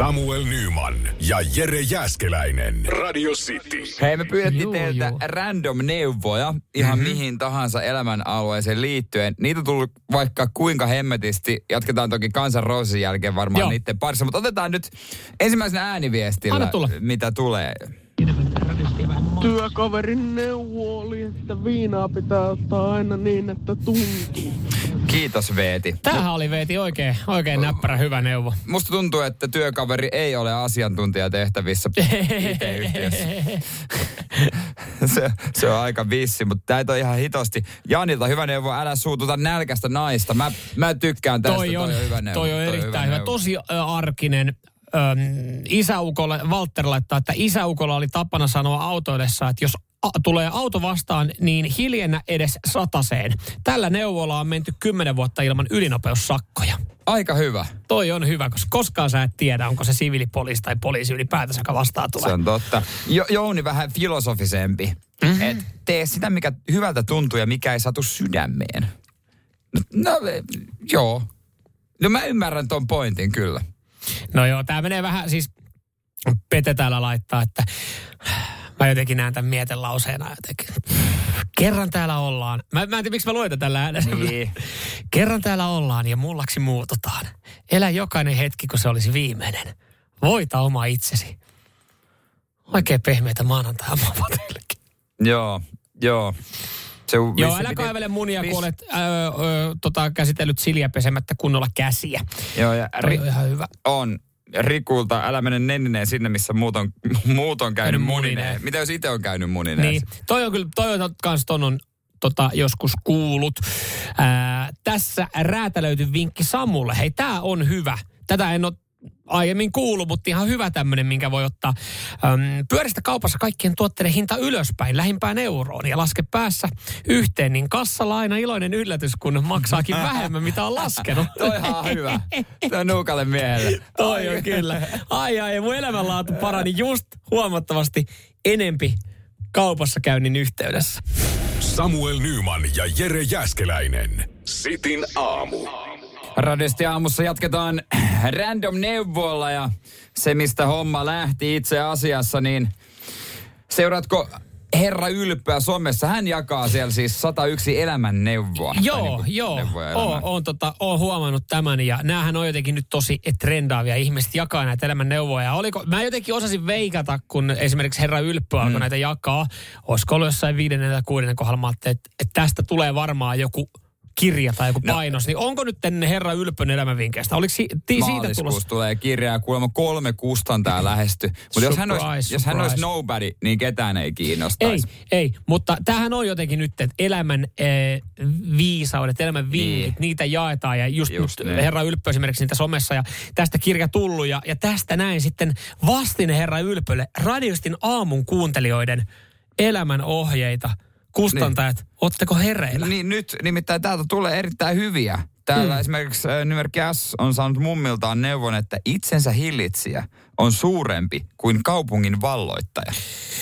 Samuel Nyman ja Jere Jäskeläinen. Radio City. Hei, me pyydettiin Juu, teiltä juu. random neuvoja ihan mm-hmm. mihin tahansa elämän alueeseen liittyen. Niitä on tullut vaikka kuinka hemmetisti. Jatketaan toki kansan roosin jälkeen varmaan Joo. niiden parissa. Mutta otetaan nyt ensimmäisenä ääniviestillä, Anna tulla. mitä tulee. Työkaverin neuvo oli, että viinaa pitää ottaa aina niin, että tuntuu. Kiitos Veeti. Tämähän oli Veeti oikein, oikein näppärä hyvä neuvo. Musta tuntuu, että työkaveri ei ole asiantuntijatehtävissä IT-yhtiössä. se, se on aika vissi, mutta näitä on ihan hitosti. Janilta hyvä neuvo, älä suututa nälkästä naista. Mä, mä tykkään tästä, Toi on, hyvä neuvo. toi on erittäin hyvä. neuvo. Tosi arkinen. Öm, isäukolla, Walter laittaa, että isäukolla oli tapana sanoa autoidessa, että jos a- tulee auto vastaan, niin hiljennä edes sataseen. Tällä neuvolla on menty kymmenen vuotta ilman ylinopeussakkoja. Aika hyvä. Toi on hyvä, koska koskaan sä et tiedä, onko se siviilipoliisi tai poliisi ylipäätänsä, joka vastaan tulee. Se on totta. Jo, Jouni vähän filosofisempi. Mm-hmm. Et tee sitä, mikä hyvältä tuntuu ja mikä ei satu sydämeen. No, no joo. No mä ymmärrän ton pointin kyllä. No joo, tämä menee vähän, siis Pete täällä laittaa, että mä jotenkin näen tämän mietelauseena jotenkin. Kerran täällä ollaan. Mä, mä en tiedä, miksi mä luen tällä äänessä. Niin. Kerran täällä ollaan ja mullaksi muututaan. Elä jokainen hetki, kun se olisi viimeinen. Voita oma itsesi. Oikein pehmeitä maanantai teillekin. Joo, joo. Se, Joo, älä piti- kaivele munia, kun olet öö, öö, tota, käsitellyt siljä pesemättä kunnolla käsiä. Joo, ja ri, on ihan hyvä. on. Rikulta, älä mene nennineen sinne, missä muut on, muut on käynyt munineen. munineen. Mitä jos itse on käynyt munineen? Niin, toi on kyllä, toi on kans ton on tota, joskus kuullut. Ää, tässä räätälöity vinkki Samulle. Hei, tää on hyvä. Tätä en ole aiemmin kuullut, mutta ihan hyvä tämmöinen, minkä voi ottaa. Öm, pyöristä kaupassa kaikkien tuotteiden hinta ylöspäin, lähimpään euroon ja laske päässä yhteen, niin kassalla aina iloinen yllätys, kun maksaakin vähemmän, mitä on laskenut. Toi on hyvä. Toi on nuukalle miehelle. Toi on kyllä. Ai ai, ja mun elämänlaatu parani just huomattavasti enempi kaupassa käynnin yhteydessä. Samuel Nyman ja Jere Jäskeläinen. Sitin aamu. Radiosti aamussa jatketaan random neuvoilla ja se, mistä homma lähti itse asiassa, niin seuraatko Herra Ylppöä somessa? Hän jakaa siellä siis 101 elämän neuvoa. Joo, niinku joo. Oon, oon, tota, oon huomannut tämän ja näähän on jotenkin nyt tosi trendaavia. Ihmiset jakaa näitä elämän neuvoja. Oliko, mä jotenkin osasin veikata, kun esimerkiksi Herra Ylppö alkoi Mm. näitä jakaa. Olisiko ollut jossain viidennen tai kuudennen kohdalla, että, että tästä tulee varmaan joku kirja tai joku No. painos. Niin onko nyt tänne Herra Ylppön elämänvinkkeistä? Oliko si, ti, siitä tulossa? tulee kirja ja kuulemma kolme kustantaa lähesty. Mutta jos, hän olisi, Surprise, jos hän olisi nobody, niin ketään ei Ei, kiinnostaisi. ei, mutta tämähän on jotenkin nyt, että elämän eh, viisaudet, elämän vinkit, Niin. niitä jaetaan ja just, Just nyt niin. Herra Ylppö esimerkiksi niitä somessa ja tästä kirja tullut ja, ja tästä näin sitten vastine Herra Ylpölle radiostin aamun kuuntelijoiden elämän ohjeita. Kustantajat, niin. ootteko hereillä? Niin nyt nimittäin täältä tulee erittäin hyviä. Täällä mm. esimerkiksi Nymerkki S on saanut mummiltaan neuvon, että itsensä hillitsijä on suurempi kuin kaupungin valloittaja.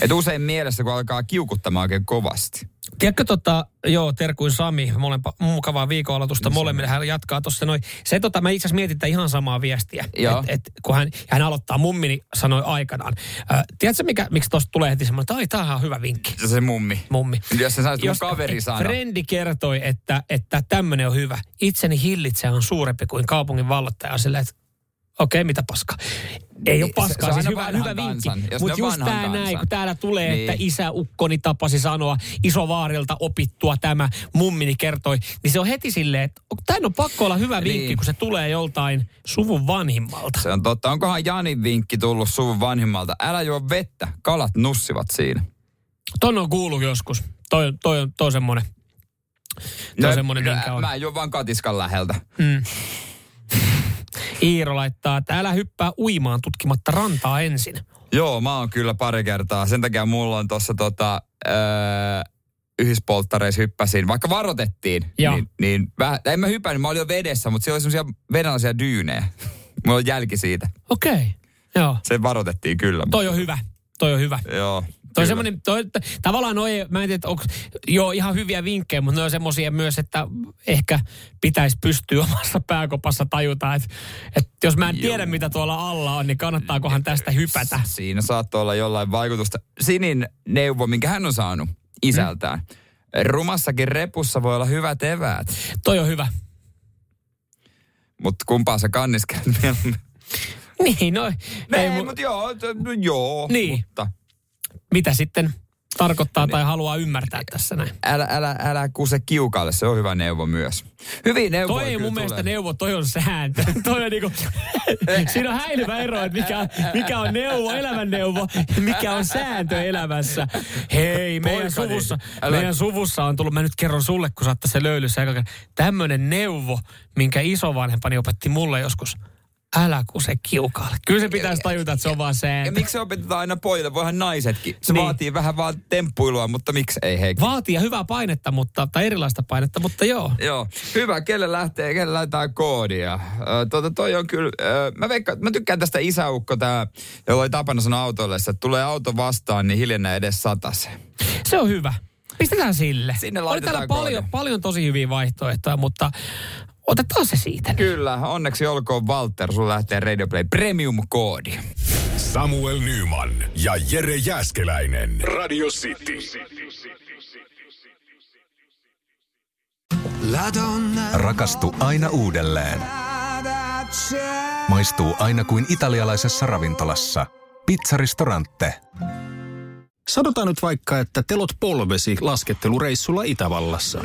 Et usein mielessä, kun alkaa kiukuttamaan oikein kovasti. Tiedätkö tota, joo, terkuin Sami, molempa, mukavaa viikon-aloitusta molemmille, hän jatkaa tuossa noin. Se tota, mä itse asiassa mietin ihan samaa viestiä. Joo. Et, et, kun hän, hän aloittaa, mummini sanoi aikanaan. Äh, tiedätkö, mikä, miksi tuosta tulee heti semmoinen, että tämähän on hyvä vinkki, Se se mummi. mummi. Jos sanoit, mun Jos kaveri sanoi. Frendi kertoi, että, että tämmöinen on hyvä. Itseni hillitsee on suurempi kuin kaupungin vallottaja. Silleen, että okei, mitä paskaa. Ei ole Niin, se- paskaa, se on siis hyvä, hyvä vinkki. Mutta just tämä näin, kun täällä tulee, Niin. että isäukkoni tapasi sanoa, isovaarilta opittua tämä, mummini kertoi, niin se on heti silleen, että tämä on pakko olla hyvä vinkki, Niin. kun se tulee joltain suvun vanhimmalta. Se on totta. Onkohan Janin vinkki tullut suvun vanhimmalta? Älä juo vettä. Kalat nussivat siinä. Ton on kuullut joskus. Toi, toi, toi on semmoinen. Toi on semmoinen, minkä on. Mä en juo vaan katiskan läheltä. Mm. Iiro laittaa, että älä hyppää uimaan tutkimatta rantaa ensin. Joo, mä oon kyllä pari kertaa. Sen takia mulla on tuossa tota, öö, yhdessä polttareissa hyppäsin, vaikka varoitettiin, niin, niin vähän, en mä hypännyt, mä olin jo vedessä, mutta siellä oli semmoisia venäläisiä dyynejä. Mulla on jälki siitä. Okei, okay. joo. Se varoitettiin kyllä. Toi on hyvä. Toi on hyvä. Joo. Toi semmoinen, toi, tavallaan noi, mä en tiedä, onko, joo, ihan hyviä vinkkejä, mutta ne on semmoisia myös, että ehkä pitäisi pystyä omassa pääkopassa tajuta, että, että jos mä en tiedä, mitä tuolla alla on, niin kannattaakohan tästä hypätä. Siinä saattoi olla jollain vaikutusta. Sinin neuvo, minkä hän on saanut isältään. Rumassakin repussa voi olla hyvät eväät, Toi on hyvä. mutta kumpaa sä kanniskelet mieluummin? Niin, no, ei, Ei, mu- mutta joo, t- no joo. Niin. Mutta mitä sitten tarkoittaa tai haluaa ymmärtää tässä näin. älä, älä, älä kuse kiukalle, se on hyvä neuvo myös. Hyviä neuvoja Toi ei mun mielestä tulee. neuvo, toi on sääntö. toi on niinku, siinä on häilyvä ero, että mikä, mikä on neuvo, elämänneuvo, ja mikä on sääntö elämässä. Hei, meidän Poikani, suvussa, älä- meidän suvussa on tullut, mä nyt kerron sulle, kun sä tässä löylyssä, tämmönen neuvo, minkä isovanhempani opetti mulle joskus. Älä kuse kiukaalle. Kyllä se pitäisi tajuta, että se on vaan Ja sääntö. miksi se opetetaan aina pojille? Voihan naisetkin. Se Niin. vaatii vähän vaan temppuilua, mutta miksi ei hei. Vaatii ja hyvää painetta, mutta, tai erilaista painetta, mutta joo. Joo, hyvä. Kelle lähtee, kelle laitetaan koodia? Tuota, toi on kyllä, mä, veikka, mä tykkään tästä isäukko, tää, jolla oli tapana sanoa autoille, että tulee auto vastaan, niin hiljennä edes sataseen. Se on hyvä. Pistetään sille. Sinne Oli täällä paljon, koodi. paljon tosi hyviä vaihtoehtoja, mutta otetaan se siitä. Kyllä, onneksi olkoon Walter, sun lähtee Radio Play Premium-koodi. Samuel Nyman ja Jere Jäskeläinen. Radio City. Rakastu aina uudelleen. Maistuu aina kuin italialaisessa ravintolassa. Pizzaristorante. Sanotaan nyt vaikka, että telot polvesi laskettelureissulla Itävallassa.